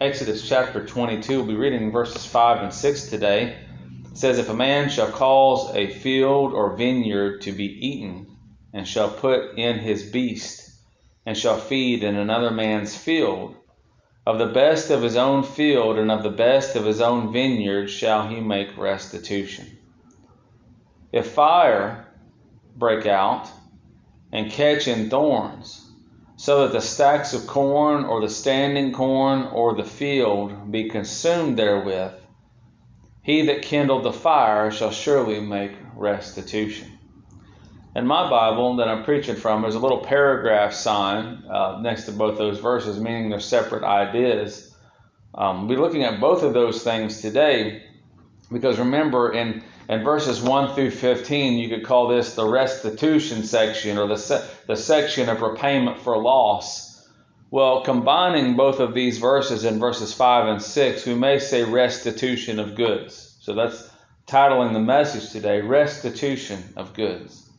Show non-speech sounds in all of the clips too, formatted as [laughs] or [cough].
Exodus chapter 22. We'll be reading verses 5 and 6 today. It says, If a man shall cause a field or vineyard to be eaten, and shall put in his beast, and shall feed in another man's field, of the best of his own field and of the best of his own vineyard shall he make restitution. If fire break out and catch in thorns, so that the stacks of corn or the standing corn or the field be consumed therewith, he that kindled the fire shall surely make restitution. And my Bible that I'm preaching from, there's a little paragraph sign uh, next to both those verses, meaning they're separate ideas. Um, we're looking at both of those things today because remember, in, in verses 1 through 15, you could call this the restitution section or the, se- the section of repayment for loss. Well, combining both of these verses in verses 5 and 6, we may say restitution of goods. So that's titling the message today Restitution of Goods.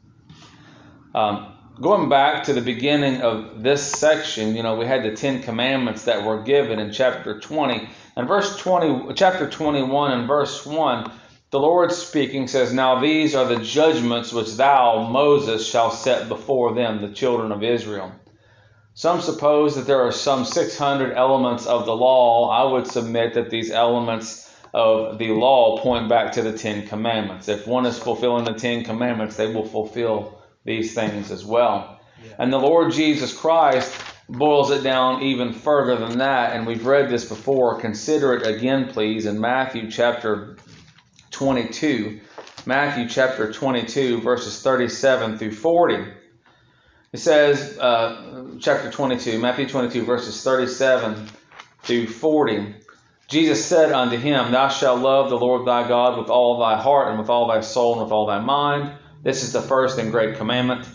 Um, going back to the beginning of this section, you know, we had the Ten Commandments that were given in chapter 20. And verse 20, chapter 21 and verse 1, the Lord speaking says, Now these are the judgments which thou, Moses, shall set before them, the children of Israel. Some suppose that there are some 600 elements of the law. I would submit that these elements of the law point back to the Ten Commandments. If one is fulfilling the Ten Commandments, they will fulfill these things as well. Yeah. And the Lord Jesus Christ boils it down even further than that. And we've read this before. Consider it again, please, in Matthew chapter 22. Matthew chapter 22, verses 37 through 40. It says, uh, chapter 22, Matthew 22, verses 37 through 40. Jesus said unto him, Thou shalt love the Lord thy God with all thy heart, and with all thy soul, and with all thy mind this is the first and great commandment.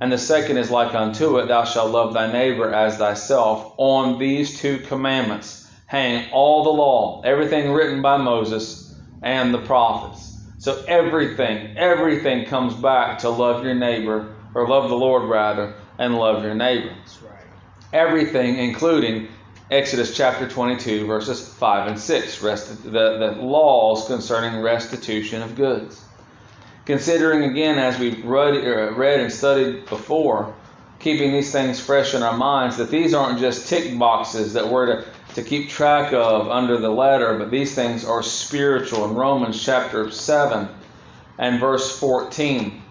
And the second is like unto it, Thou shalt love thy neighbor as thyself. On these two commandments hang all the law, everything written by Moses and the prophets. So everything, everything comes back to love your neighbor, or love the Lord rather, and love your neighbor. Right. Everything, including Exodus chapter 22, verses 5 and 6, rest, the, the laws concerning restitution of goods. Considering again, as we've read, uh, read and studied before, keeping these things fresh in our minds, that these aren't just tick boxes that we're to, to keep track of under the letter, but these things are spiritual. In Romans chapter 7 and verse 14.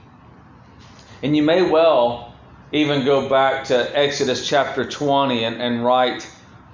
And you may well even go back to Exodus chapter 20 and, and write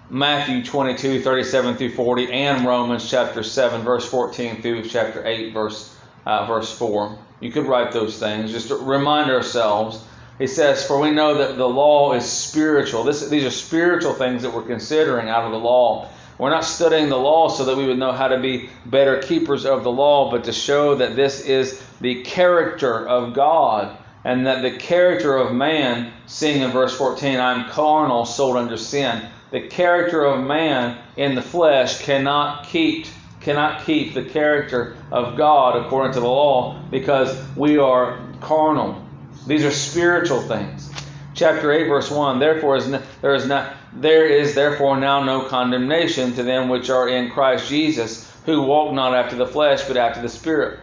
Matthew 22, 37 through 40, and Romans chapter 7, verse 14 through chapter 8, verse uh, verse 4. You could write those things just to remind ourselves. He says, For we know that the law is spiritual. This, these are spiritual things that we're considering out of the law. We're not studying the law so that we would know how to be better keepers of the law, but to show that this is the character of God and that the character of man, seeing in verse 14, I am carnal, sold under sin. The character of man in the flesh cannot keep cannot keep the character of God according to the law because we are carnal. These are spiritual things. Chapter 8, verse 1 Therefore, is no, there, is not, there is therefore now no condemnation to them which are in Christ Jesus, who walk not after the flesh, but after the Spirit.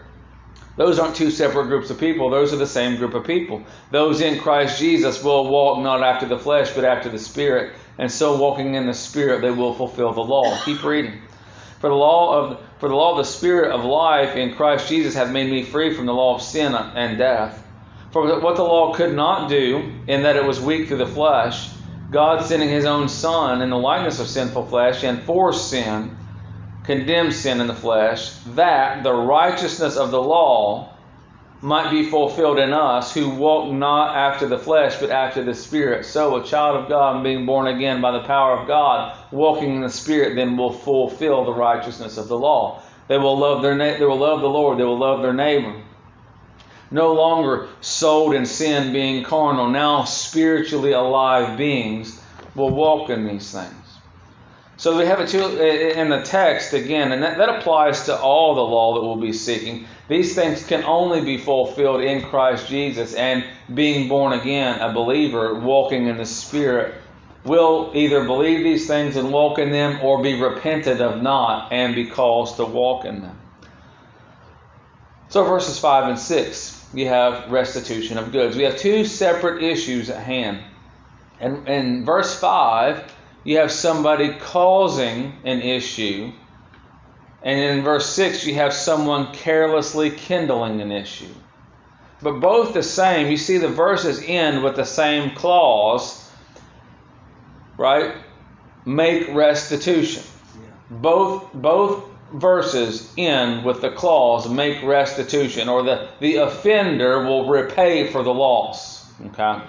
Those aren't two separate groups of people. Those are the same group of people. Those in Christ Jesus will walk not after the flesh, but after the Spirit. And so, walking in the Spirit, they will fulfill the law. Keep reading. For the law of for the law of the Spirit of life in Christ Jesus hath made me free from the law of sin and death. For what the law could not do, in that it was weak through the flesh, God sending his own Son in the likeness of sinful flesh, and for sin, condemned sin in the flesh, that the righteousness of the law might be fulfilled in us who walk not after the flesh but after the Spirit. So, a child of God being born again by the power of God, walking in the Spirit, then will fulfill the righteousness of the law. They will love their na- they will love the Lord. They will love their neighbor. No longer sold in sin, being carnal. Now spiritually alive beings will walk in these things. So we have it in the text again, and that, that applies to all the law that we'll be seeking. These things can only be fulfilled in Christ Jesus and being born again, a believer, walking in the Spirit. will either believe these things and walk in them or be repented of not and be caused to walk in them. So, verses 5 and 6, you have restitution of goods. We have two separate issues at hand. And in verse 5, you have somebody causing an issue. And in verse 6, you have someone carelessly kindling an issue. But both the same. You see, the verses end with the same clause, right? Make restitution. Yeah. Both, both verses end with the clause make restitution or the, the offender will repay for the loss. Okay?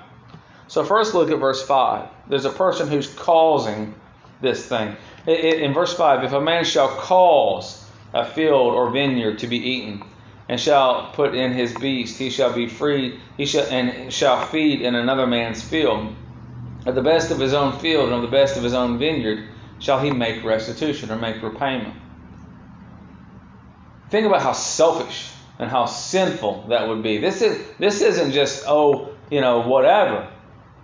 So first look at verse 5. There's a person who's causing this thing. It, it, in verse 5, if a man shall cause a field or vineyard to be eaten, and shall put in his beast, he shall be free, he shall and shall feed in another man's field. Of the best of his own field and of the best of his own vineyard shall he make restitution or make repayment. Think about how selfish and how sinful that would be. This is this isn't just oh you know whatever.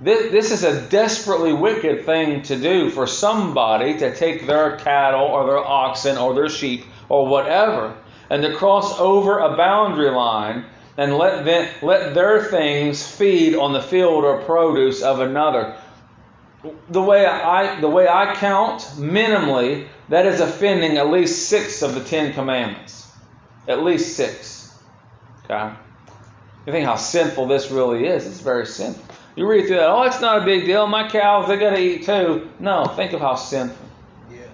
This, this is a desperately wicked thing to do for somebody to take their cattle or their oxen or their sheep or whatever and to cross over a boundary line and let them, let their things feed on the field or produce of another. The way I the way I count minimally that is offending at least six of the Ten Commandments. At least six. Okay? You think how sinful this really is. It's very sinful. You read through that, oh, it's not a big deal. My cows, they got to eat too. No, think of how sinful. Yeah.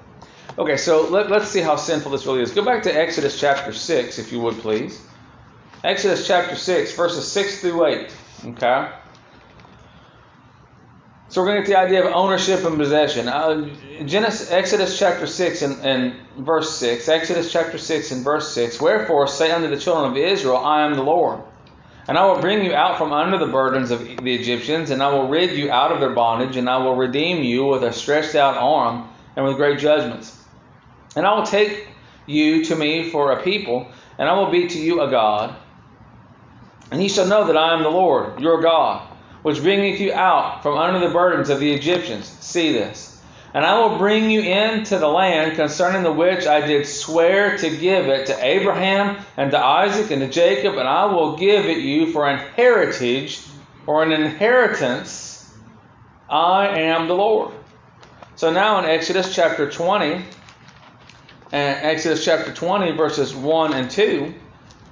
Okay, so let, let's see how sinful this really is. Go back to Exodus chapter 6, if you would, please. Exodus chapter 6, verses 6 through 8. Okay? So we're going to get the idea of ownership and possession. Uh, Genesis, Exodus chapter 6 and, and, verse 6. Exodus chapter 6 and verse 6. Wherefore say unto the children of Israel, I am the Lord. And I will bring you out from under the burdens of the Egyptians, and I will rid you out of their bondage, and I will redeem you with a stretched out arm and with great judgments. And I will take you to me for a people, and I will be to you a God. And ye shall know that I am the Lord, your God which bringeth you out from under the burdens of the Egyptians. See this. And I will bring you into the land concerning the which I did swear to give it to Abraham and to Isaac and to Jacob, and I will give it you for an heritage or an inheritance. I am the Lord. So now in Exodus chapter 20, and Exodus chapter 20, verses 1 and 2,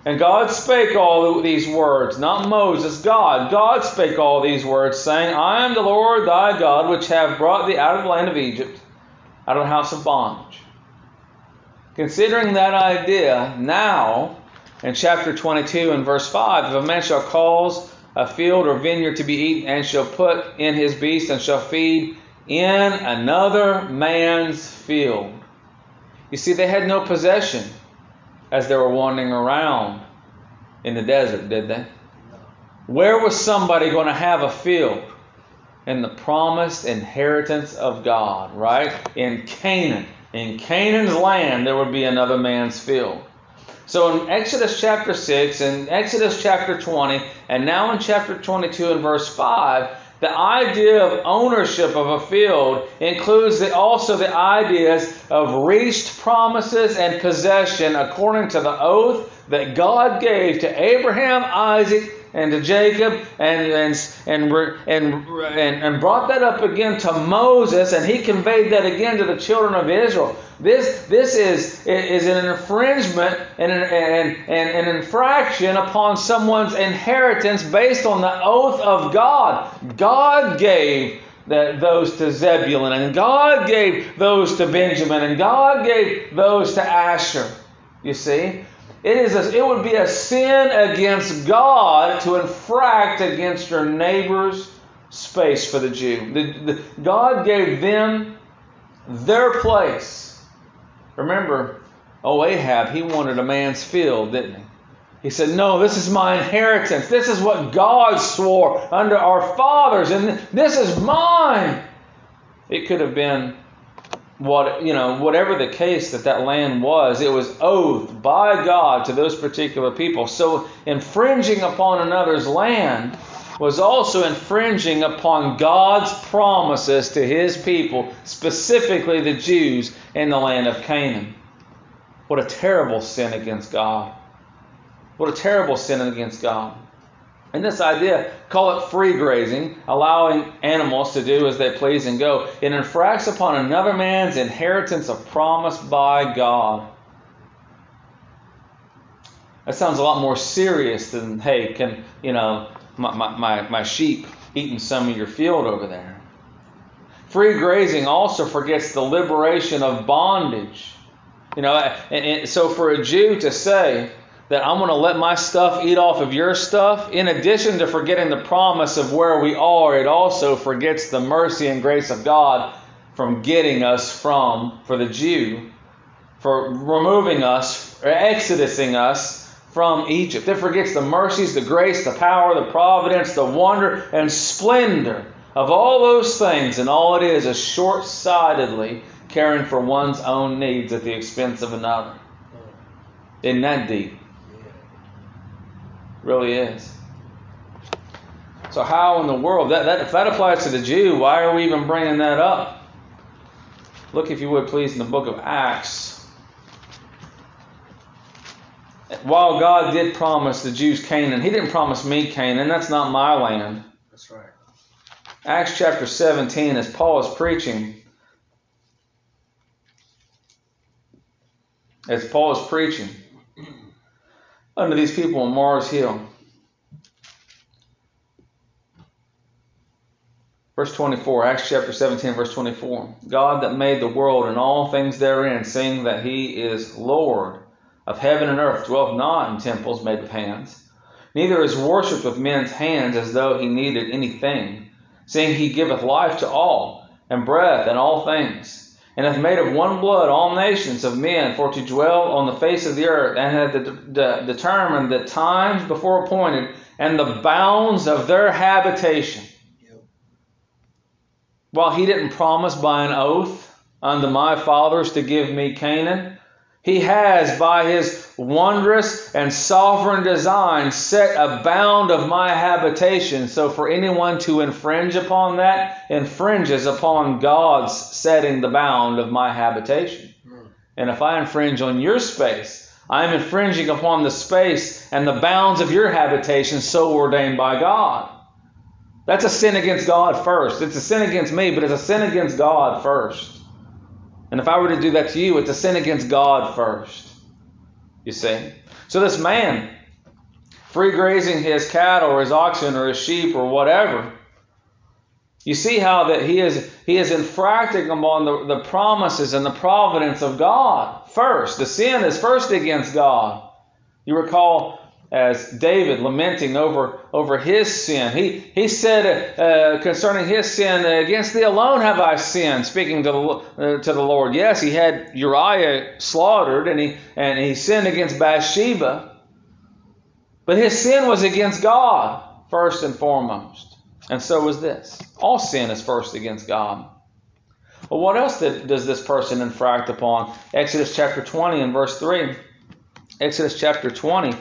and God spake all these words, not Moses, God. God spake all these words, saying, I am the Lord thy God, which have brought thee out of the land of Egypt, out of the house of bondage. Considering that idea, now, in chapter 22 and verse 5, if a man shall cause a field or vineyard to be eaten, and shall put in his beast, and shall feed in another man's field. You see, they had no possession as they were wandering around in the desert, did they? Where was somebody going to have a field? In the promised inheritance of God, right? In Canaan. In Canaan's land, there would be another man's field. So in Exodus chapter 6 and Exodus chapter 20, and now in chapter 22 and verse 5, the idea of ownership of a field includes the, also the ideas of reached promises and possession according to the oath that God gave to Abraham, Isaac, and to Jacob, and, and, and, and, and, brought that up again to Moses, and he conveyed that again to the children of Israel. This, this is, is an infringement and an, and, and an infraction upon someone's inheritance based on the oath of God. God gave that, those to Zebulun, and God gave those to Benjamin, and God gave those to Asher. You see? It, is a, it would be a sin against God to infract against your neighbor's space for the Jew. The, the, God gave them their place Remember, oh, Ahab, he wanted a man's field, didn't he? He said, No, this is my inheritance. This is what God swore under our fathers, and this is mine. It could have been what you know, whatever the case that that land was, it was oathed by God to those particular people. So infringing upon another's land was also infringing upon God's promises to his people, specifically the Jews in the land of Canaan. What a terrible sin against God. What a terrible sin against God. And this idea, call it free grazing, allowing animals to do as they please and go, it infracts upon another man's inheritance of promise by God. That sounds a lot more serious than, hey, can, you know, my, my, my sheep eating some of your field over there. Free grazing also forgets the liberation of bondage. You know, and, and so for a Jew to say, that I'm going to let my stuff eat off of your stuff, in addition to forgetting the promise of where we are, it also forgets the mercy and grace of God from getting us from, for the Jew, for removing us, or exodusing us from Egypt. It forgets the mercies, the grace, the power, the providence, the wonder, and splendor of all those things, and all it is is short sightedly caring for one's own needs at the expense of another. Isn't that deep? Really is. So how in the world that, that if that applies to the Jew, why are we even bringing that up? Look, if you would please, in the book of Acts. While God did promise the Jews Canaan, He didn't promise me Canaan. That's not my land. That's right. Acts chapter 17, as Paul is preaching, as Paul is preaching, unto these people on Mars Hill. Verse 24, Acts chapter 17, verse 24. God that made the world and all things therein, seeing that he is Lord of heaven and earth, dwelleth not in temples made with hands, neither is worshipped with men's hands as though he needed anything, seeing he giveth life to all, and breath and all things and hath made of one blood all nations of men for to dwell on the face of the earth, and hath de- de- determined the times before appointed and the bounds of their habitation. While he didn't promise by an oath unto my fathers to give me Canaan, he has, by his wondrous and sovereign design, set a bound of my habitation. So, for anyone to infringe upon that, infringes upon God's setting the bound of my habitation. Hmm. And if I infringe on your space, I am infringing upon the space and the bounds of your habitation so ordained by God. That's a sin against God first. It's a sin against me, but it's a sin against God first. And if I were to do that to you, it's a sin against God first. You see? So this man, free grazing his cattle or his oxen or his sheep or whatever, you see how that he is he is infracting upon the, the promises and the providence of God first. The sin is first against God. You recall as David lamenting over, over his sin. He, he said uh, concerning his sin, Against thee alone have I sinned, speaking to the, uh, to the Lord. Yes, he had Uriah slaughtered and he, and he sinned against Bathsheba. But his sin was against God, first and foremost. And so was this. All sin is first against God. Well, what else did, does this person infract upon? Exodus chapter 20 and verse 3. Exodus chapter 20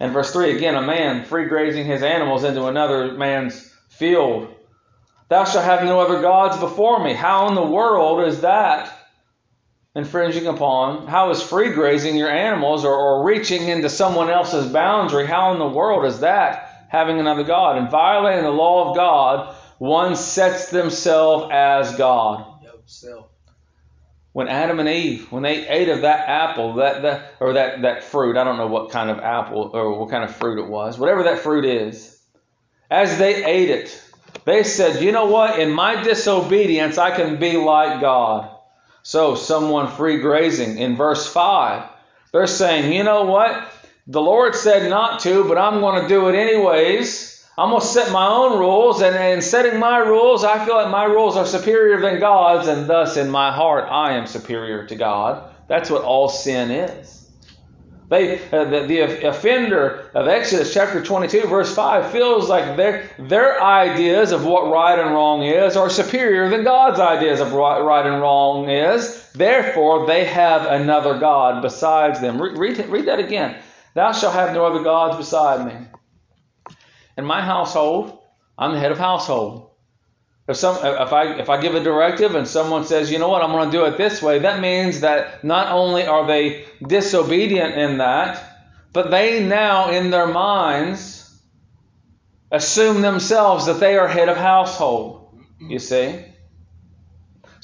and verse 3 again, a man free grazing his animals into another man's field. Thou shalt have no other gods before me. How in the world is that infringing upon? How is free grazing your animals or, or reaching into someone else's boundary? How in the world is that having another God? And violating the law of God, one sets themselves as God. Yep, self when Adam and Eve, when they ate of that apple, that, that or that, that fruit, I don't know what kind of apple or what kind of fruit it was, whatever that fruit is, as they ate it, they said, you know what? In my disobedience, I can be like God. So, someone free grazing in verse 5, they're saying, you know what? The Lord said not to, but I'm going to do it anyways. I'm going to set my own rules, and in setting my rules, I feel like my rules are superior than God's, and thus in my heart, I am superior to God. That's what all sin is. They, uh, the, the offender of Exodus chapter 22, verse 5, feels like their, their ideas of what right and wrong is are superior than God's ideas of what right and wrong is. Therefore, they have another God besides them. Read, read, read that again. Thou shalt have no other gods beside me. In my household, I'm the head of household. If some if I if I give a directive and someone says, you know what, I'm going to do it this way, that means that not only are they disobedient in that, but they now in their minds assume themselves that they are head of household. You see?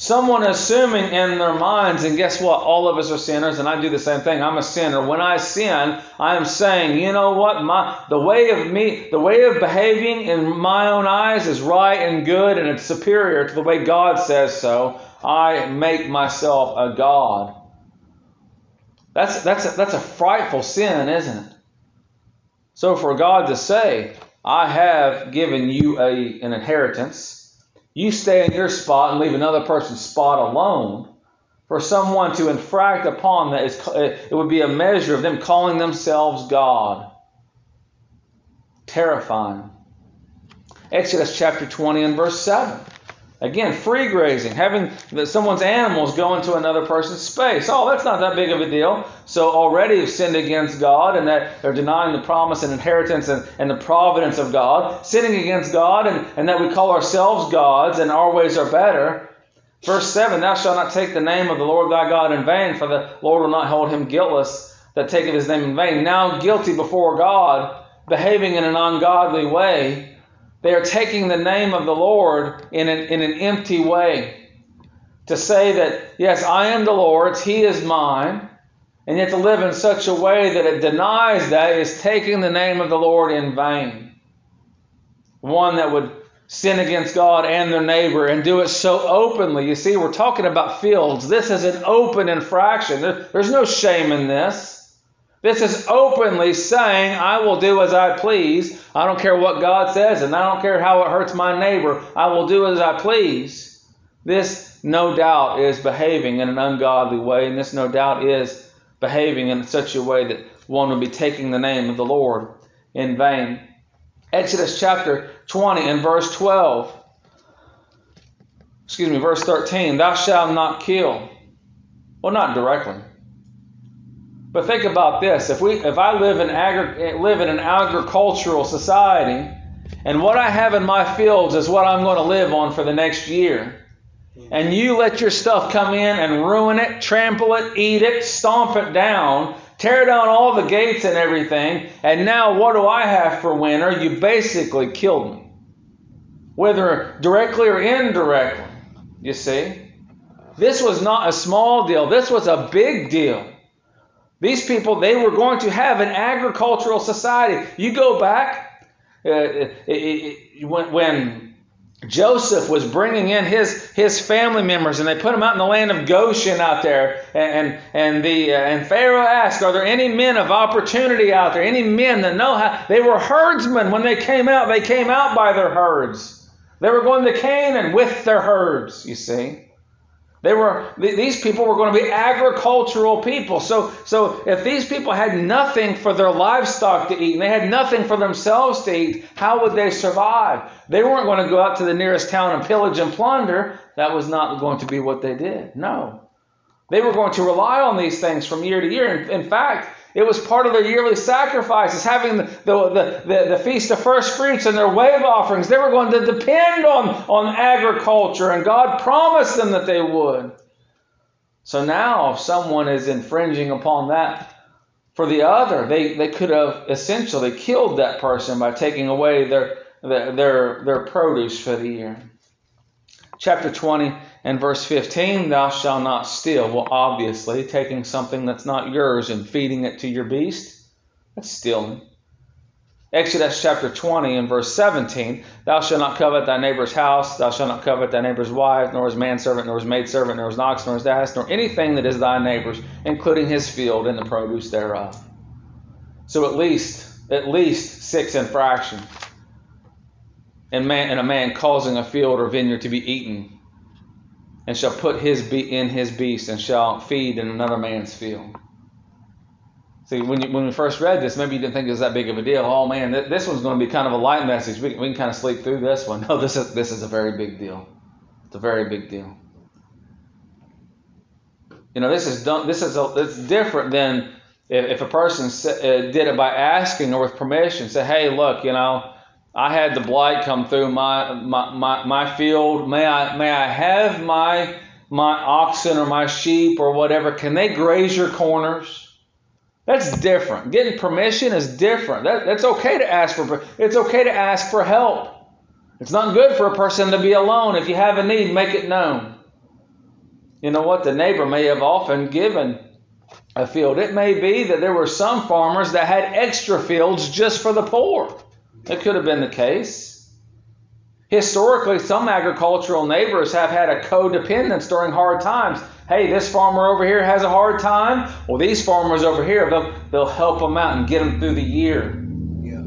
Someone assuming in their minds, and guess what? All of us are sinners, and I do the same thing. I'm a sinner. When I sin, I am saying, you know what? My the way of me, the way of behaving in my own eyes is right and good, and it's superior to the way God says so. I make myself a god. That's that's a, that's a frightful sin, isn't it? So for God to say, I have given you a, an inheritance you stay in your spot and leave another person's spot alone. For someone to infract upon that, is, it would be a measure of them calling themselves God. Terrifying. Exodus chapter 20 and verse 7. Again, free grazing, having someone's animals go into another person's space. Oh, that's not that big of a deal. So already have sinned against God and that they're denying the promise and inheritance and, and the providence of God, sinning against God and, and that we call ourselves gods and our ways are better. Verse 7 Thou shalt not take the name of the Lord thy God in vain, for the Lord will not hold him guiltless that taketh his name in vain. Now guilty before God, behaving in an ungodly way they are taking the name of the Lord in an, in an empty way. To say that, yes, I am the Lord's, He is mine, and yet to live in such a way that it denies that is taking the name of the Lord in vain. One that would sin against God and their neighbor and do it so openly. You see, we're talking about fields. This is an open infraction. There's no shame in this. This is openly saying, I will do as I please. I don't care what God says, and I don't care how it hurts my neighbor. I will do as I please. This, no doubt, is behaving in an ungodly way, and this, no doubt, is behaving in such a way that one will be taking the name of the Lord in vain. Exodus chapter 20 and verse 12. Excuse me, verse 13. Thou shalt not kill. Well, not directly. But think about this: if we, if I live in agri- live in an agricultural society, and what I have in my fields is what I'm going to live on for the next year, and you let your stuff come in and ruin it, trample it, eat it, stomp it down, tear down all the gates and everything, and now what do I have for winter? You basically killed me, whether directly or indirectly. You see, this was not a small deal. This was a big deal. These people, they were going to have an agricultural society. You go back, uh, it, it, when, when Joseph was bringing in his, his family members, and they put them out in the land of Goshen out there, and and the uh, and Pharaoh asked, "Are there any men of opportunity out there? Any men that know how?" They were herdsmen when they came out. They came out by their herds. They were going to Canaan with their herds. You see. They were these people were going to be agricultural people. So so if these people had nothing for their livestock to eat and they had nothing for themselves to eat, how would they survive? They weren't going to go out to the nearest town and pillage and plunder. That was not going to be what they did. No. They were going to rely on these things from year to year. In, in fact, it was part of their yearly sacrifices, having the, the, the, the, Feast of First Fruits and their wave offerings. They were going to depend on, on agriculture, and God promised them that they would. So now, if someone is infringing upon that for the other, they, they could have essentially killed that person by taking away their, their, their, their produce for the year. Chapter 20 and verse 15, thou shalt not steal. Well, obviously, taking something that's not yours and feeding it to your beast, that's stealing. Exodus chapter 20 and verse 17, thou shalt not covet thy neighbor's house, thou shalt not covet thy neighbor's wife, nor his manservant, nor his maidservant, nor his ox, nor his ass, nor anything that is thy neighbor's, including his field and the produce thereof. So at least, at least six infractions. And, man, and a man causing a field or vineyard to be eaten and shall put his be- in his beast and shall feed in another man's field. See, when, you, when we first read this, maybe you didn't think it was that big of a deal. Oh man, th- this one's going to be kind of a light message. We, we can kind of sleep through this one. [laughs] No, this is this is a very big deal. It's a very big deal. You know, this is done. This is a, it's different than if, if a person sa- uh, did it by asking or with permission. Say, hey, look, you know, I had the blight come through my, my, my, my field. May I, may I have my, my oxen or my sheep or whatever? Can they graze your corners? That's different. Getting permission is different. That, that's okay to ask for. It's okay to ask for help. It's not good for a person to be alone. If you have a need, make it known. You know what? The neighbor may have often given a field. It may be that there were some farmers that had extra fields just for the poor. That could have been the case. Historically, some agricultural neighbors have had a codependence during hard times. Hey, this farmer over here has a hard time. Well, these farmers over here, they'll, they'll help them out and get them through the year. Yeah.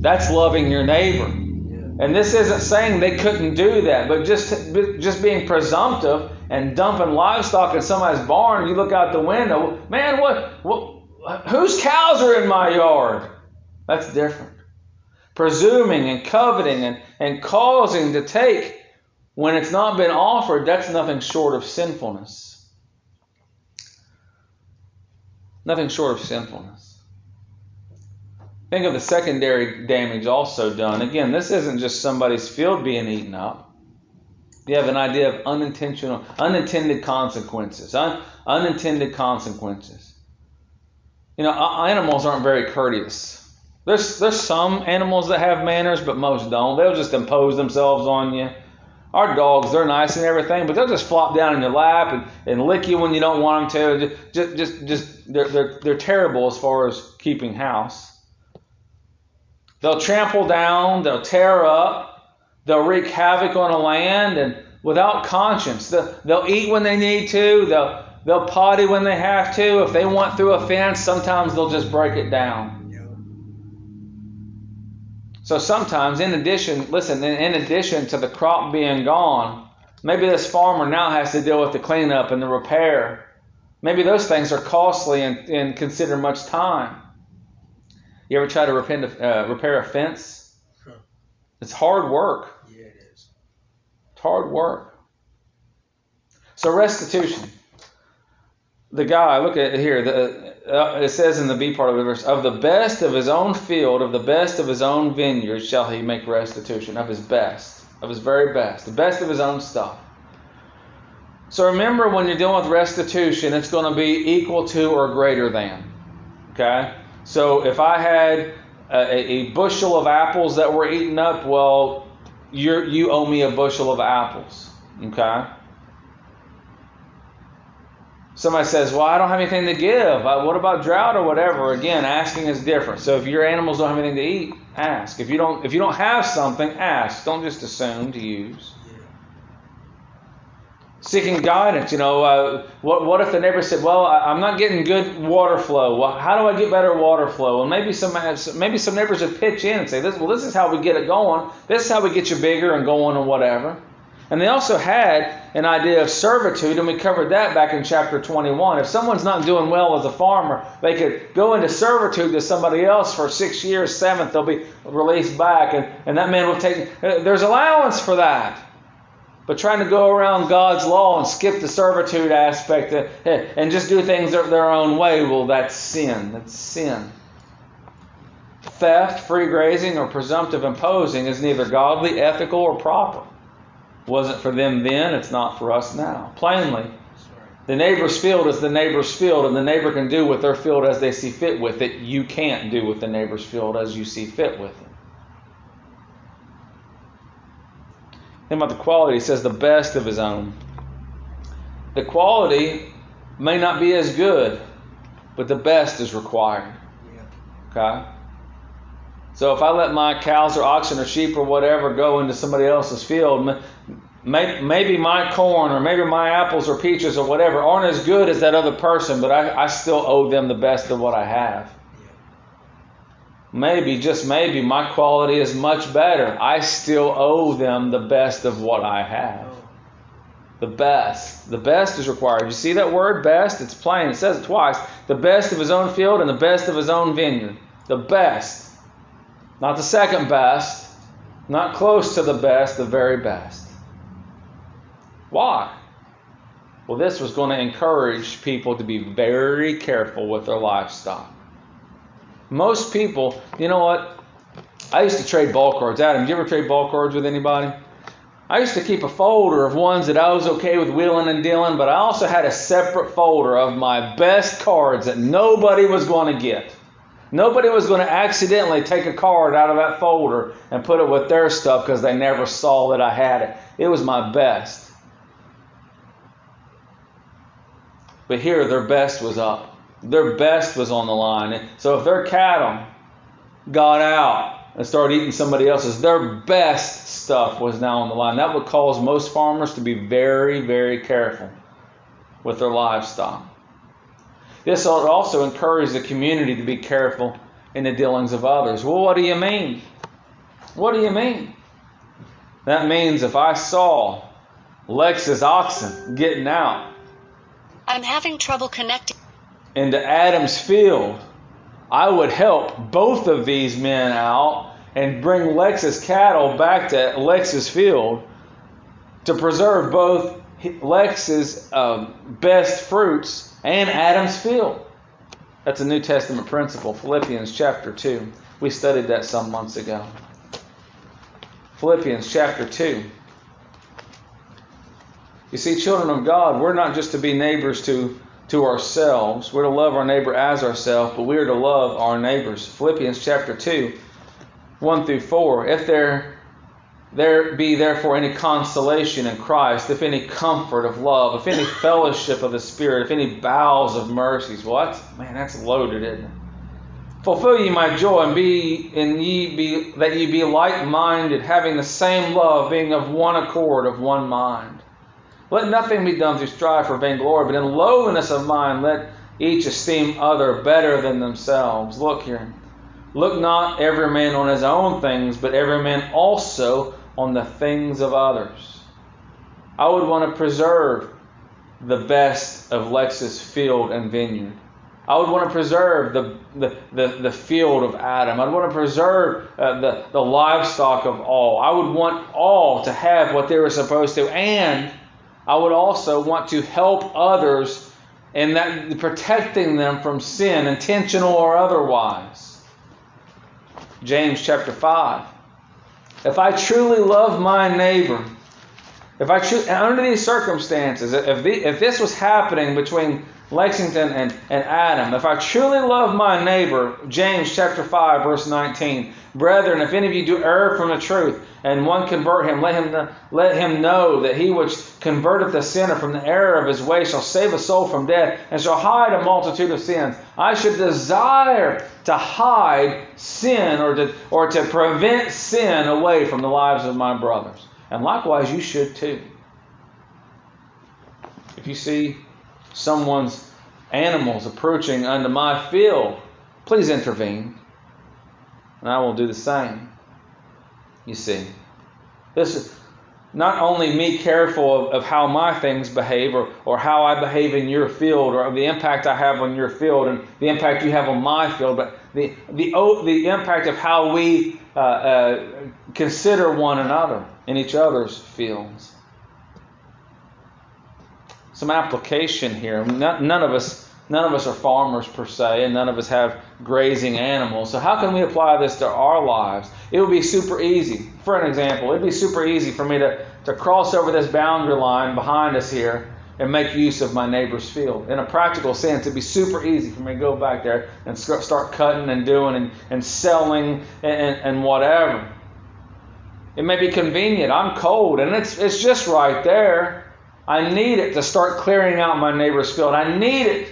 That's loving your neighbor. Yeah. And this isn't saying they couldn't do that, but just, just being presumptive and dumping livestock in somebody's barn, you look out the window, man, what, what whose cows are in my yard? That's different presuming and coveting and, and causing to take when it's not been offered, that's nothing short of sinfulness. Nothing short of sinfulness. Think of the secondary damage also done. Again, this isn't just somebody's field being eaten up. You have an idea of unintentional, unintended consequences. Un, unintended consequences. You know, animals aren't very courteous. There's, there's some animals that have manners, but most don't. They'll just impose themselves on you. Our dogs, they're nice and everything, but they'll just flop down in your lap and, and lick you when you don't want them to. Just, just, just they're, they're, they're terrible as far as keeping house. They'll trample down, they'll tear up, they'll wreak havoc on a land, and without conscience. They'll, they'll eat when they need to, they'll, they'll potty when they have to. If they want through a fence, sometimes they'll just break it down. So sometimes, in addition, listen, in addition to the crop being gone, maybe this farmer now has to deal with the cleanup and the repair. Maybe those things are costly and, and consider much time. You ever try to repent, uh, repair a fence? It's hard work. Yeah, it is. It's hard work. So restitution. The guy, look at here. The, uh, it says in the B part of the verse, of the best of his own field, of the best of his own vineyard, shall he make restitution. Of his best, of his very best, the best of his own stuff. So remember, when you're dealing with restitution, it's going to be equal to or greater than. Okay? So if I had a, a bushel of apples that were eaten up, well, you you owe me a bushel of apples. Okay? Somebody says, Well, I don't have anything to give. Uh, what about drought or whatever? Again, asking is different. So if your animals don't have anything to eat, ask. If you don't if you don't have something, ask. Don't just assume to use. Seeking guidance, you know, uh, what, what if the neighbor said, "Well, I'm not getting good water flow. Well, how do I get better water flow?" Well, maybe some maybe some neighbors would pitch in and say, "This, well, this is how we get it going. This is how we get you bigger and going and whatever." And they also had an idea of servitude, and we covered that back in chapter 21. If someone's not doing well as a farmer, they could go into servitude to somebody else for six years, seventh, they'll be released back, and, and that man will take. Uh, there's allowance for that. But trying to go around God's law and skip the servitude aspect and just do things their own way, well, that's sin. That's sin. Theft, free grazing, or presumptive imposing is neither godly, ethical, or proper wasn't for them then, it's not for us now. Plainly, the neighbor's field is the neighbor's field, and the neighbor can do with their field as they see fit with it. You can't do with the neighbor's field as you see fit with it. Then about the quality, he says the best of his own. The quality may not be as good, but the best is required. Okay? So if I let my cows or oxen or sheep or whatever go into somebody else's field, maybe my corn or maybe my apples or peaches or whatever aren't as good as that other person, but I, I still owe them the best of what I have. Maybe, just maybe, my quality is much better. I still owe them the best of what I have. The best. The best is required. You see that word best? It's plain. It says it twice. The best of his own field and the best of his own vineyard. The best. Not the second best, not close to the best, the very best. Why? Well, this was going to encourage people to be very careful with their livestock. Most people, you know what? I used to trade ball cards. Adam, you ever trade ball cards with anybody? I used to keep a folder of ones that I was okay with wheeling and dealing, but I also had a separate folder of my best cards that nobody was going to get. Nobody was going to accidentally take a card out of that folder and put it with their stuff because they never saw that I had it. It was my best. But here, their best was up. Their best was on the line. So if their cattle got out and started eating somebody else's, their best stuff was now on the line. That would cause most farmers to be very, very careful with their livestock. This also encourage the community to be careful in the dealings of others. Well, what do you mean? What do you mean? That means if I saw Lex's oxen getting out, I'm having trouble connecting. Into Adam's field, I would help both of these men out and bring Lex's cattle back to Lex's field to preserve both Lex's um, best fruits and Adam's field. That's a New Testament principle, Philippians chapter 2. We studied that some months ago. Philippians chapter 2. You see, children of God, we're not just to be neighbors to, to ourselves. We're to love our neighbor as ourselves, but we are to love our neighbors. Philippians chapter 2, 1 through 4. If there there be therefore any consolation in Christ, if any comfort of love, if any fellowship of the Spirit, if any bowels of mercies. What? Man, that's loaded, isn't it? Fulfill ye my joy, and be and ye be that ye be like minded, having the same love, being of one accord, of one mind. Let nothing be done through strife or vainglory, but in lowliness of mind let each esteem other better than themselves. Look here. Look not every man on his own things, but every man also on the things of others. I would want to preserve the best of Lex's field and vineyard. I would want to preserve the, the, the, the field of Adam. I'd want to preserve uh, the, the livestock of all. I would want all to have what they were supposed to. And I would also want to help others in that protecting them from sin, intentional or otherwise. James chapter 5. If I truly love my neighbor, if I truly, under these circumstances, if, the, if this was happening between Lexington and, and Adam, if I truly love my neighbor, James chapter 5, verse 19, brethren, if any of you do err from the truth, and one convert him, let him, let him know that he which converteth the sinner from the error of his way shall save a soul from death, and shall hide a multitude of sins. I should desire to hide sin or to, or to prevent sin away from the lives of my brothers. And likewise, you should too. If you see someone's animals approaching unto my field, please intervene, and I will do the same. You see, this is not only me careful of, of how my things behave or, or how I behave in your field or the impact I have on your field and the impact you have on my field, but the, the, the impact of how we uh, uh, consider one another in each other's fields some application here. None, none of us none of us are farmers per se, and none of us have grazing animals. So how can we apply this to our lives? It would be super easy. For an example, it'd be super easy for me to, to cross over this boundary line behind us here and make use of my neighbor's field. In a practical sense, it'd be super easy for me to go back there and start cutting and doing and, and selling and, and whatever. It may be convenient. I'm cold and it's, it's just right there. I need it to start clearing out my neighbor's field. I need it.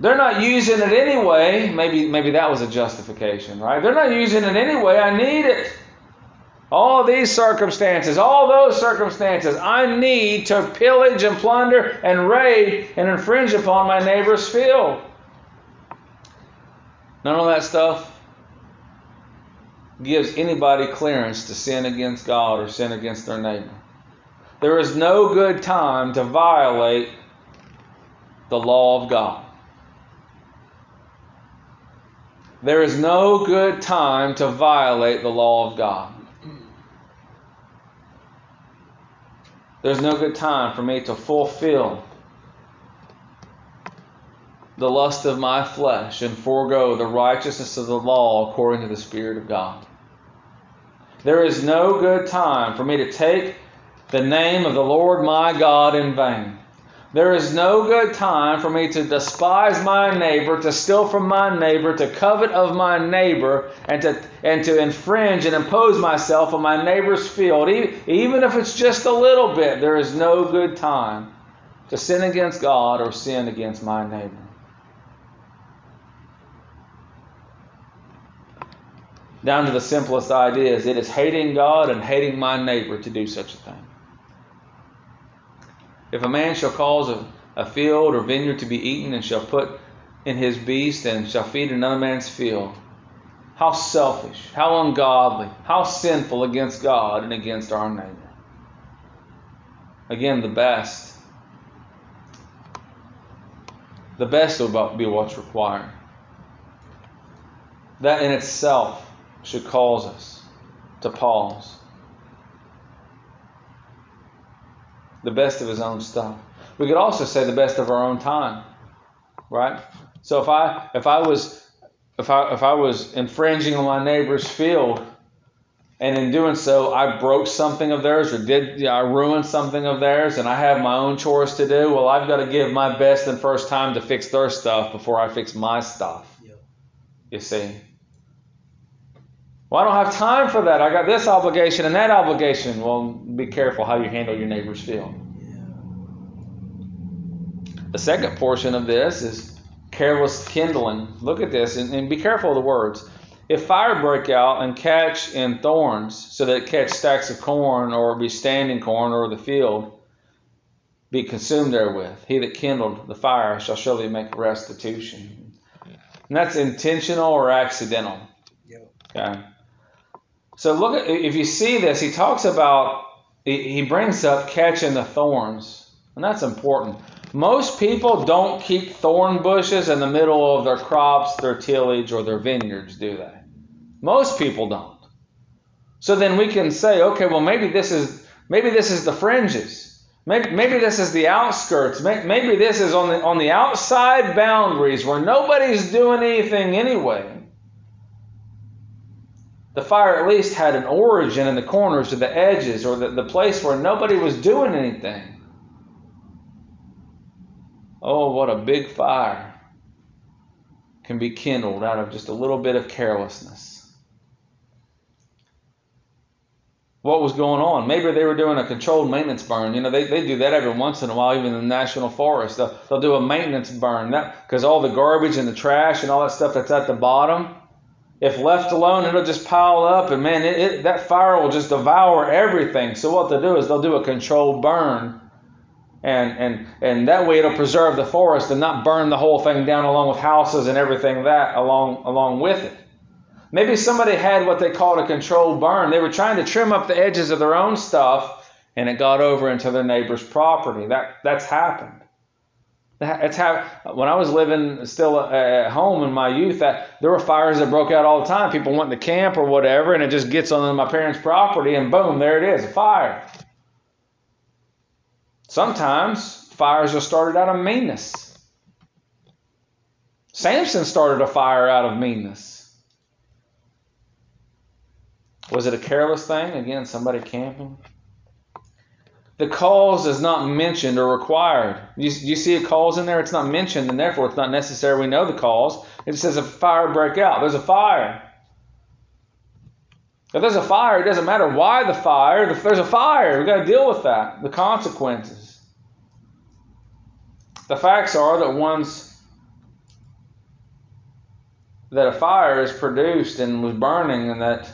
They're not using it anyway. Maybe, maybe that was a justification, right? They're not using it anyway. I need it. All these circumstances, all those circumstances, I need to pillage and plunder and raid and infringe upon my neighbor's field. None of that stuff gives anybody clearance to sin against God or sin against their neighbor. There is no good time to violate the law of God. There is no good time to violate the law of God. There's no good time for me to fulfill the lust of my flesh and forego the righteousness of the law according to the Spirit of God. There is no good time for me to take the name of the Lord my God in vain. There is no good time for me to despise my neighbor, to steal from my neighbor, to covet of my neighbor, and to, and to infringe and impose myself on my neighbor's field. Even if it's just a little bit, there is no good time to sin against God or sin against my neighbor. Down to the simplest ideas, it is hating God and hating my neighbor to do such a thing. If a man shall cause a, a field or vineyard to be eaten, and shall put in his beast, and shall feed another man's field, how selfish, how ungodly, how sinful against God and against our neighbor. Again, the best. The best will be what's required. That in itself should cause us to pause the best of his own stuff. We could also say the best of our own time, right? So if I if I was if I if I was infringing on my neighbor's field, and in doing so I broke something of theirs or did I ruined something of theirs, and I have my own chores to do, well I've got to give my best and first time to fix their stuff before I fix my stuff. You see. Well, I don't have time for that. I got this obligation and that obligation. Well, be careful how you handle your neighbor's field. The second portion of this is careless kindling. Look at this and, and be careful of the words. If fire break out and catch in thorns, so that it catch stacks of corn or be standing corn or the field, be consumed therewith. He that kindled the fire shall surely make restitution. And that's intentional or accidental. Okay. So look at if you see this, he talks about he brings up catching the thorns, and that's important. Most people don't keep thorn bushes in the middle of their crops, their tillage, or their vineyards, do they? Most people don't. So then we can say, okay, well maybe this is maybe this is the fringes. Maybe, maybe this is the outskirts. Maybe this is on the on the outside boundaries where nobody's doing anything anyway. The fire at least had an origin in the corners or the edges or the, the place where nobody was doing anything. Oh, what a big fire can be kindled out of just a little bit of carelessness. What was going on? Maybe they were doing a controlled maintenance burn. You know, they, they do that every once in a while, even in the national forest. They'll, they'll do a maintenance burn because all the garbage and the trash and all that stuff that's at the bottom, if left alone, it'll just pile up, and man, it, it, that fire will just devour everything. So what they'll do is they'll do a controlled burn, and and and that way it'll preserve the forest and not burn the whole thing down along with houses and everything that along along with it. Maybe somebody had what they called a controlled burn. They were trying to trim up the edges of their own stuff, and it got over into their neighbor's property. That that's happened. That's how when I was living still uh, at home in my youth, there were fires that broke out all the time. People went to camp or whatever, and it just gets on my parents' property, and boom, there it is, a fire. Sometimes fires are started out of meanness. Samson started a fire out of meanness. Was it a careless thing? Again, somebody camping? The cause is not mentioned or required. You, you see a cause in there, it's not mentioned, and therefore it's not necessary we know the cause. It says a fire break out. There's a fire. If there's a fire, it doesn't matter why the fire. If there's a fire, we've got to deal with that, the consequences. The facts are that once that a fire is produced and was burning, and that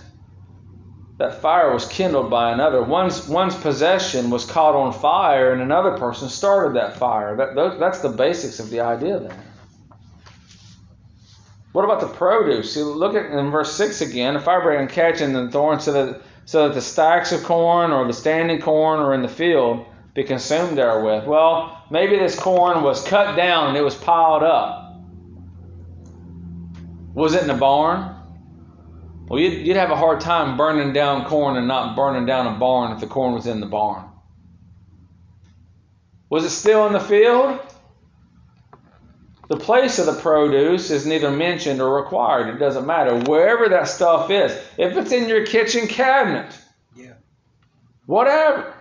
that fire was kindled by another. One's, one's possession was caught on fire, and another person started that fire. That, that's the basics of the idea there. What about the produce? See, look at in verse 6 again. A fire breaking catching the thorn so that, so that the stacks of corn or the standing corn or in the field be consumed therewith. Well, maybe this corn was cut down and it was piled up. Was it in a barn? Well, you'd, you'd have a hard time burning down corn and not burning down a barn if the corn was in the barn. Was it still in the field? the place of the produce is neither mentioned or required. It doesn't matter. Wherever that stuff is, if it's in your kitchen cabinet, Yeah. whatever,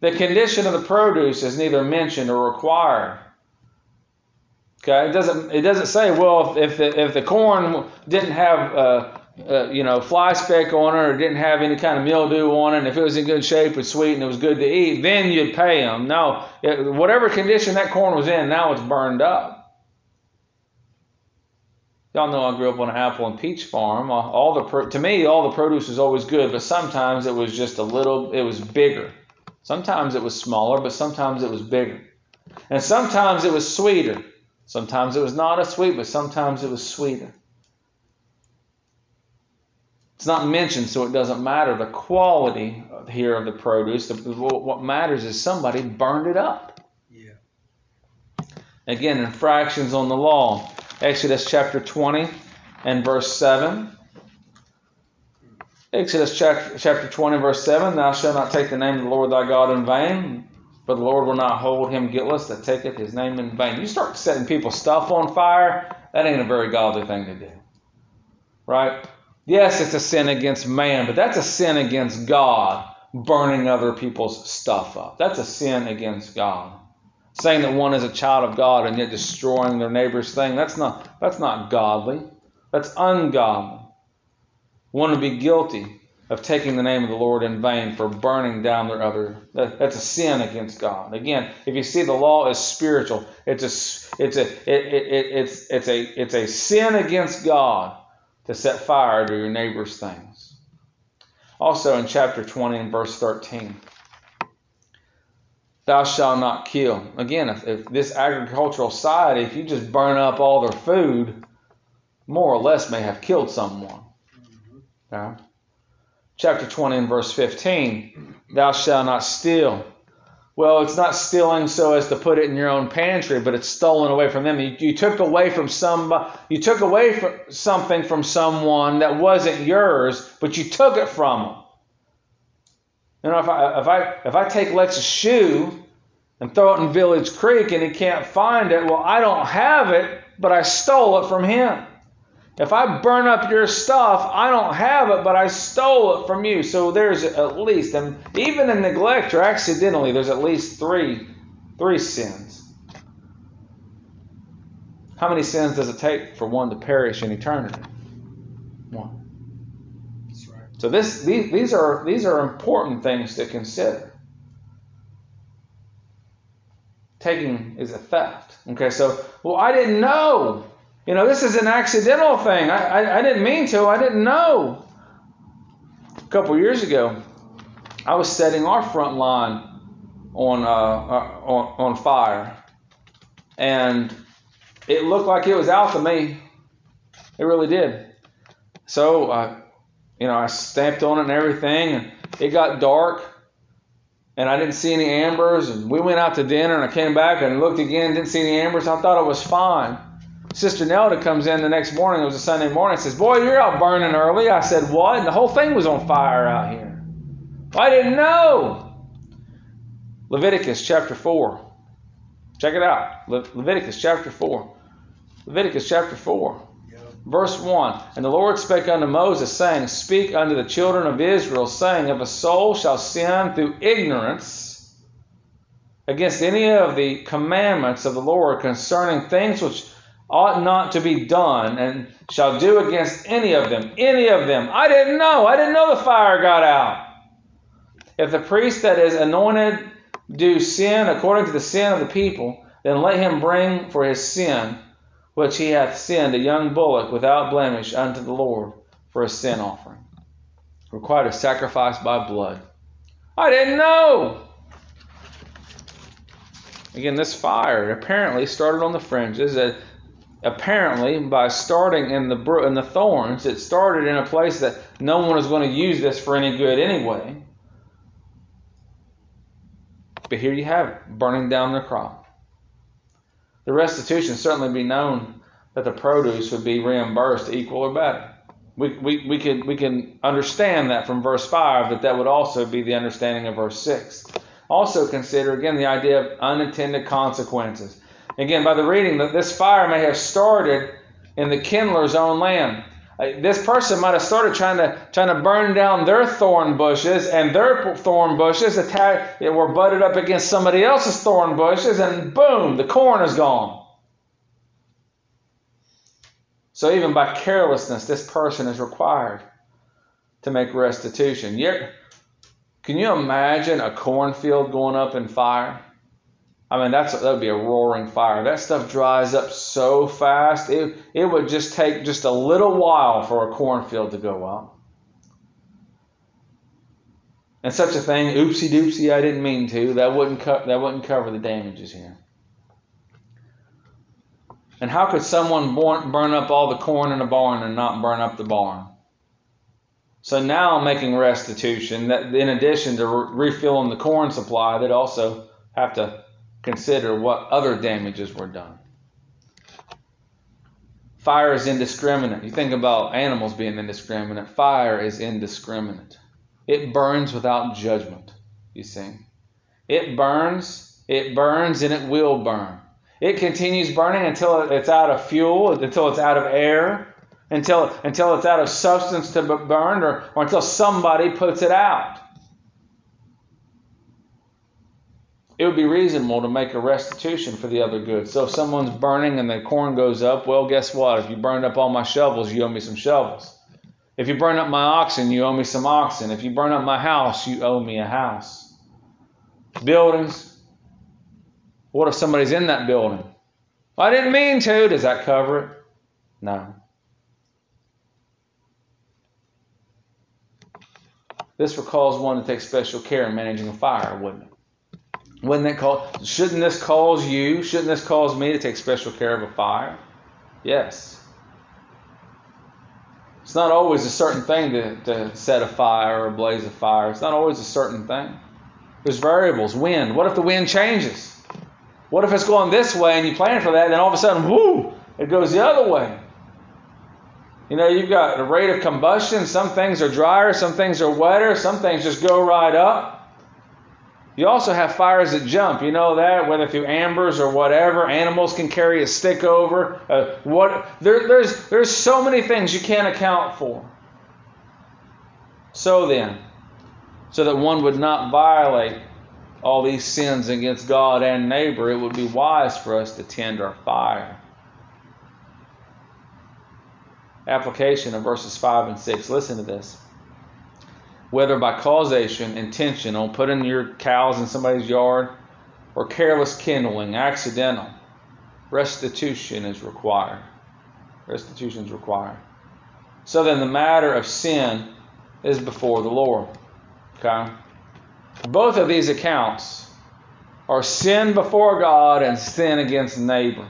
the condition of the produce is neither mentioned or required. Okay, it doesn't. It doesn't say, well, if, if the if the corn didn't have uh, uh, you know fly speck on it or didn't have any kind of mildew on it, and if it was in good shape, was sweet, and it was good to eat, then you'd pay them. No, it, whatever condition that corn was in, now it's burned up. Y'all know I grew up on an apple and peach farm. All all the pro- to me, all the produce was always good, but sometimes it was just a little. It was bigger. Sometimes it was smaller, but sometimes it was bigger, and sometimes it was sweeter. Sometimes it was not as sweet, but sometimes it was sweeter. It's not mentioned, so it doesn't matter. The quality here of the produce, the, what matters is somebody burned it up. Yeah. Again, infractions on the law. Exodus chapter 20 and verse 7. Exodus chapter, chapter 20, verse 7 Thou shalt not take the name of the Lord thy God in vain, for the Lord will not hold him guiltless that taketh his name in vain. You start setting people's stuff on fire, that ain't a very godly thing to do. Right? Yes, it's a sin against man, but that's a sin against God, burning other people's stuff up. That's a sin against God. Saying that one is a child of God and yet destroying their neighbor's thing, that's not that's not godly. That's ungodly. One would be guilty of taking the name of the Lord in vain for burning down their other. That, that's a sin against God. Again, if you see the law is spiritual, it's a it's a it, it, it, it's it's a it's a sin against God to set fire to your neighbor's things. Also in chapter 20 and verse 13. Thou shalt not kill. Again, if, if this agricultural society, if you just burn up all their food, more or less may have killed someone. Mm-hmm. Okay? Chapter 20 and verse 15. Thou shalt not steal. Well, it's not stealing so as to put it in your own pantry, but it's stolen away from them. You, you took away from some, you took away from something from someone that wasn't yours, but you took it from them. You know, if I if I if I take Lex's shoe and throw it in Village Creek and he can't find it, well, I don't have it, but I stole it from him. If I burn up your stuff, I don't have it, but I stole it from you. So there's at least, and even in neglect or accidentally, there's at least three, three sins. How many sins does it take for one to perish in eternity? One. That's right. So this, these, these are these are important things to consider. Taking is a theft. Okay, so well, I didn't know. You know, this is an accidental thing. I, I, I didn't mean to. I didn't know. A couple years ago, I was setting our front line on uh, uh, on, on fire, and it looked like it was out to me. It really did. So, uh, you know, I stamped on it and everything, and it got dark, and I didn't see any ambers. And we went out to dinner, and I came back and looked again, didn't see any ambers. I thought it was fine. Sister Nelda comes in the next morning. It was a Sunday morning. Says, "Boy, you're out burning early." I said, "What?" And the whole thing was on fire out here. I didn't know. Leviticus chapter four. Check it out. Le- Leviticus chapter four. Leviticus chapter four. Yep. Verse 1 And the Lord spake unto Moses, saying, Speak unto the children of Israel, saying, If a soul shall sin through ignorance against any of the commandments of the Lord concerning things which ought not to be done, and shall do against any of them, any of them. I didn't know. I didn't know the fire got out. If the priest that is anointed do sin according to the sin of the people, then let him bring for his sin which he hath sinned a young bullock without blemish unto the Lord for a sin offering. Required a sacrifice by blood. I didn't know. Again, this fire apparently started on the fringes. That apparently, by starting in the in the thorns, it started in a place that no one was going to use this for any good anyway. But here you have it, burning down their crop. The restitution certainly be known that the produce would be reimbursed equal or better. We, we, we, can, we can understand that from verse 5, that that would also be the understanding of verse 6. Also consider again the idea of unintended consequences. Again, by the reading, that this fire may have started in the kindler's own land. Uh, this person might have started trying to trying to burn down their thorn bushes, and their thorn bushes attacked, were butted up against somebody else's thorn bushes, and boom, the corn is gone. So even by carelessness, this person is required to make restitution. Yet, can you imagine a cornfield going up in fire? I mean, that's that would be a roaring fire. That stuff dries up so fast. It it would just take just a little while for a cornfield to go up. And such a thing, oopsie doopsie, I didn't mean to. That wouldn't co- that wouldn't cover the damages here. And how could someone burn up all the corn in a barn and not burn up the barn? So now I'm making restitution, that in addition to refilling the corn supply, they'd also have to consider what other damages were done. Fire is indiscriminate. You think about animals being indiscriminate. Fire is indiscriminate. It burns without judgment, you see. It burns, it burns, and it will burn. It continues burning until it's out of fuel, until it's out of air, until, until it's out of substance to be burned, or, or until somebody puts it out. It would be reasonable to make a restitution for the other goods. So if someone's burning and the corn goes up, well, guess what? If you burned up all my shovels, you owe me some shovels. If you burn up my oxen, you owe me some oxen. If you burn up my house, you owe me a house. Buildings, what if somebody's in that building? I didn't mean to. Does that cover it? No. This recalls one to take special care in managing a fire, wouldn't it? Wouldn't that? Shouldn't this cause you? Shouldn't this cause me to take special care of a fire? Yes. It's not always a certain thing to, to set a fire or blaze a fire. It's not always a certain thing. There's variables. Wind. What if the wind changes? What if it's going this way and you plan for that, and then all of a sudden, whoo, it goes the other way? You know, you've got a rate of combustion. Some things are drier, some things are wetter, some things just go right up. You also have fires that jump. You know that, whether through ambers or whatever. Animals can carry a stick over. Uh, what there, there's there's so many things you can't account for. So then, so that one would not violate all these sins against God and neighbor, it would be wise for us to tend our fire. Application of verses 5 and 6. Listen to this. Whether by causation, intentional, putting your cows in somebody's yard, or careless kindling, accidental, restitution is required. Restitution is required. So then the matter of sin is before the Lord. Okay? Both of these accounts are sin before God and sin against neighbor.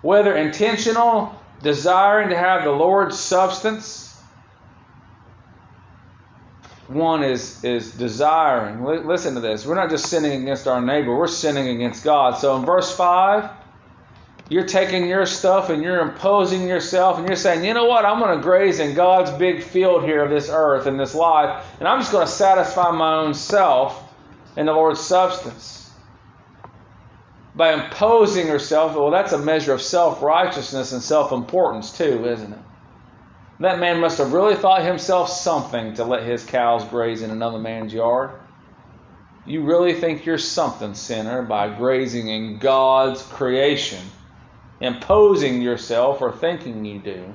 Whether intentional, desiring to have the Lord's substance, one is, is desiring. Listen to this. We're not just sinning against our neighbor, we're sinning against God. So in verse 5, you're taking your stuff and you're imposing yourself and you're saying, you know what, I'm going to graze in God's big field here of this earth and this life, and I'm just going to satisfy my own self in the Lord's substance. By imposing yourself, well, that's a measure of self righteousness and self importance, too, isn't it? That man must have really thought himself something to let his cows graze in another man's yard. You really think you're something, sinner, by grazing in God's creation imposing yourself or thinking you do.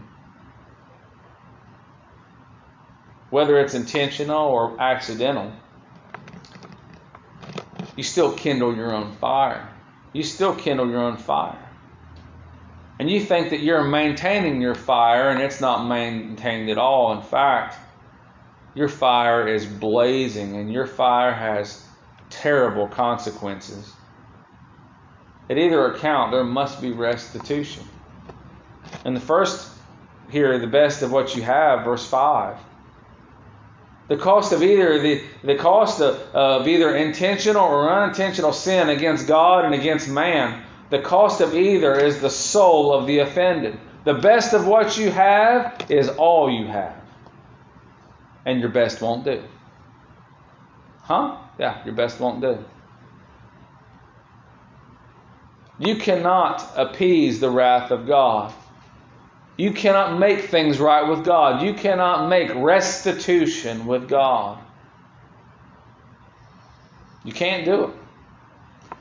Whether it's intentional or accidental, you still kindle your own fire. You still kindle your own fire. And you think that you're maintaining your fire, and it's not maintained at all. In fact, your fire is blazing, and your fire has terrible consequences. At either account, there must be restitution. And the first here, the best of what you have, verse 5. The cost of either the, the cost of, of either intentional or unintentional sin against God and against man, the cost of either is the soul of the offended. The best of what you have is all you have. And your best won't do. Huh? Yeah, your best won't do. You cannot appease the wrath of God. You cannot make things right with God. You cannot make restitution with God. You can't do it.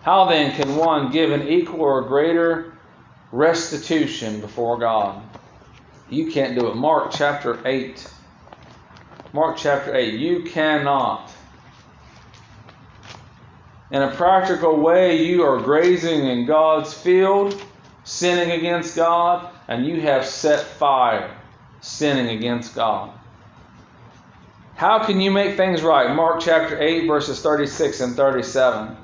How then can one give an equal or greater restitution before God? You can't do it. Mark chapter 8. Mark chapter 8. You cannot. In a practical way, you are grazing in God's field, sinning against God, and you have set fire, sinning against God. How can you make things right? Mark chapter 8, verses 36 and 37.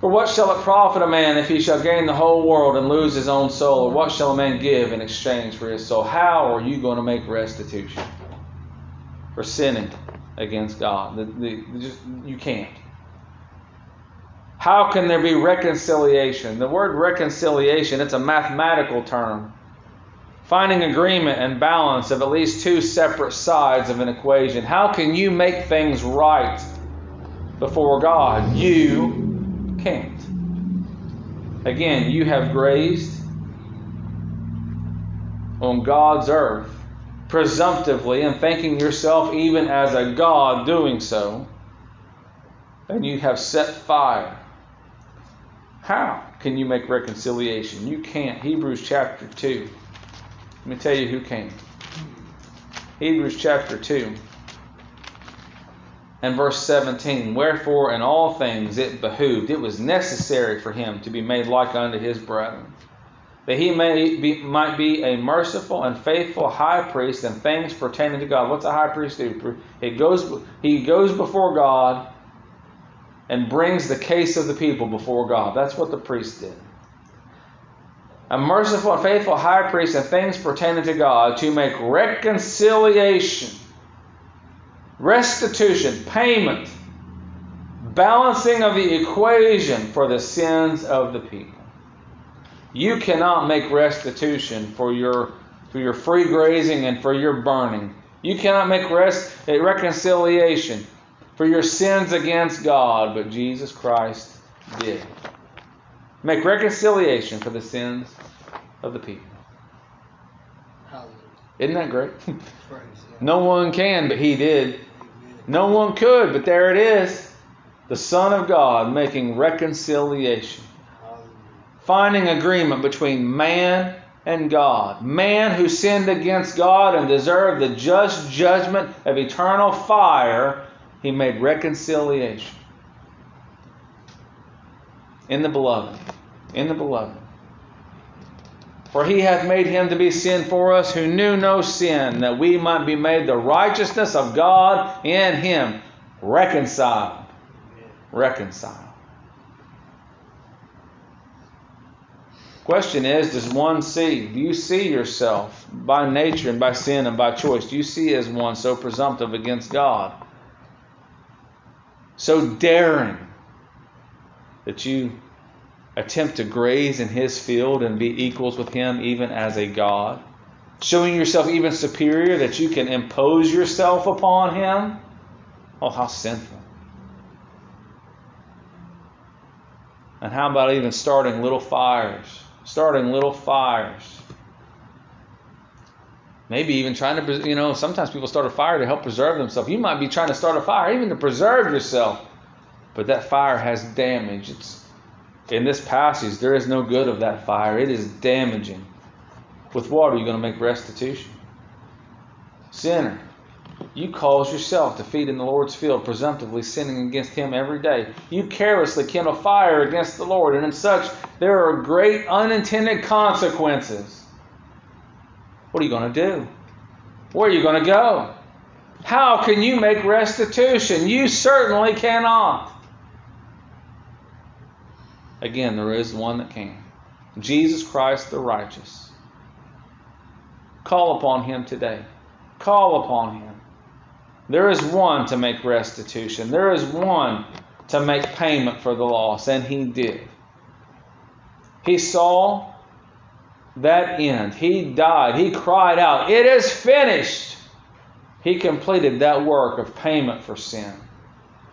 For what shall it profit a man if he shall gain the whole world and lose his own soul? Or what shall a man give in exchange for his soul? How are you going to make restitution for sinning against God? The, the, just, you can't. How can there be reconciliation? The word reconciliation, it's a mathematical term. Finding agreement and balance of at least two separate sides of an equation. How can you make things right before God? You can't. Again, you have grazed on God's earth presumptively and thinking yourself even as a God doing so, and you have set fire how can you make reconciliation? You can't. Hebrews chapter 2. Let me tell you who can. Hebrews chapter 2 and verse 17. Wherefore, in all things it behooved, it was necessary for him to be made like unto his brethren, that he may be, might be a merciful and faithful high priest in things pertaining to God. What's a high priest do? It goes, he goes before God and brings the case of the people before God. That's what the priest did. A merciful and faithful high priest in things pertaining to God to make reconciliation, restitution, payment, balancing of the equation for the sins of the people. You cannot make restitution for your for your free grazing and for your burning. You cannot make rest, a reconciliation for your sins against God, but Jesus Christ did. Make reconciliation for the sins of the people. Hallelujah. Isn't that great? [laughs] Praise no one can, but He did. No one could, but there it is. The Son of God making reconciliation, finding agreement between man and God. Man who sinned against God and deserved the just judgment of eternal fire he made reconciliation in the beloved. In the beloved. For he hath made him to be sin for us who knew no sin, that we might be made the righteousness of God in him. Reconciled. Reconciled. Question is Does one see? Do you see yourself by nature and by sin and by choice? Do you see as one so presumptive against God? so daring that you attempt to graze in his field and be equals with him even as a God, showing yourself even superior that you can impose yourself upon him. Oh, how sinful. And how about even starting little fires? Starting little fires. Maybe even trying to, you know, sometimes people start a fire to help preserve themselves. You might be trying to start a fire even to preserve yourself, but that fire has damage. It's in this passage. There is no good of that fire. It is damaging. With what are you going to make restitution? Sinner, you cause yourself to feed in the Lord's field, presumptively sinning against Him every day. You carelessly kindle fire against the Lord, and in such there are great unintended consequences. What are you going to do? Where are you going to go? How can you make restitution? You certainly cannot. Again, there is one that can Jesus Christ the righteous. Call upon him today. Call upon him. There is one to make restitution, there is one to make payment for the loss, and he did. He saw that end. He died. He cried out, It is finished. He completed that work of payment for sin.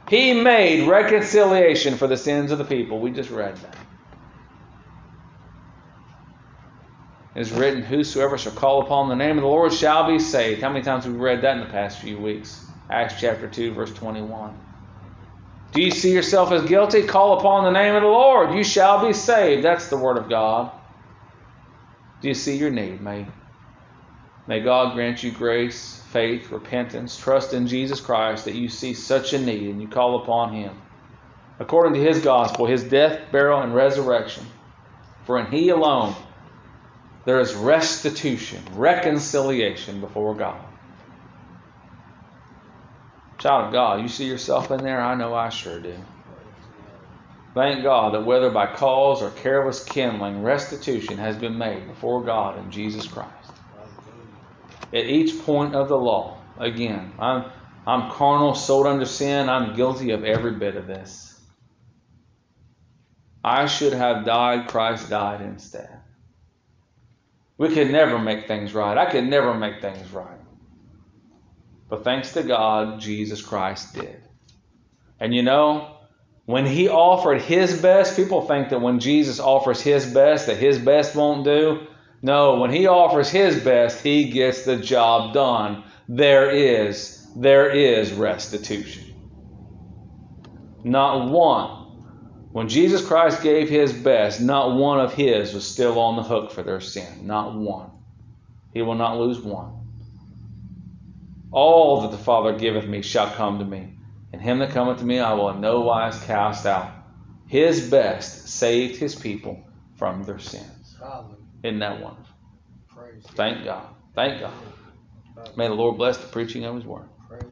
He made reconciliation for the sins of the people. We just read that. It is written, Whosoever shall call upon the name of the Lord shall be saved. How many times have we read that in the past few weeks? Acts chapter 2, verse 21. Do you see yourself as guilty? Call upon the name of the Lord. You shall be saved. That's the word of God. Do you see your need, mate? May God grant you grace, faith, repentance, trust in Jesus Christ that you see such a need and you call upon Him. According to His gospel, His death, burial, and resurrection. For in He alone there is restitution, reconciliation before God. Child of God, you see yourself in there? I know I sure do. Thank God that whether by cause or careless kindling, restitution has been made before God in Jesus Christ. At each point of the law, again, I'm, I'm carnal, sold under sin. I'm guilty of every bit of this. I should have died, Christ died instead. We could never make things right. I could never make things right. But thanks to God, Jesus Christ did. And you know, when he offered his best, people think that when Jesus offers his best, that his best won't do. No, when he offers his best, he gets the job done. There is, there is restitution. Not one. When Jesus Christ gave his best, not one of his was still on the hook for their sin. Not one. He will not lose one. All that the Father giveth me shall come to me, and him that cometh to me I will in no wise cast out. His best saved his people from their sins. Hallelujah. Isn't that wonderful? Praise Thank God. Thank God. God. May the Lord bless the preaching of his word.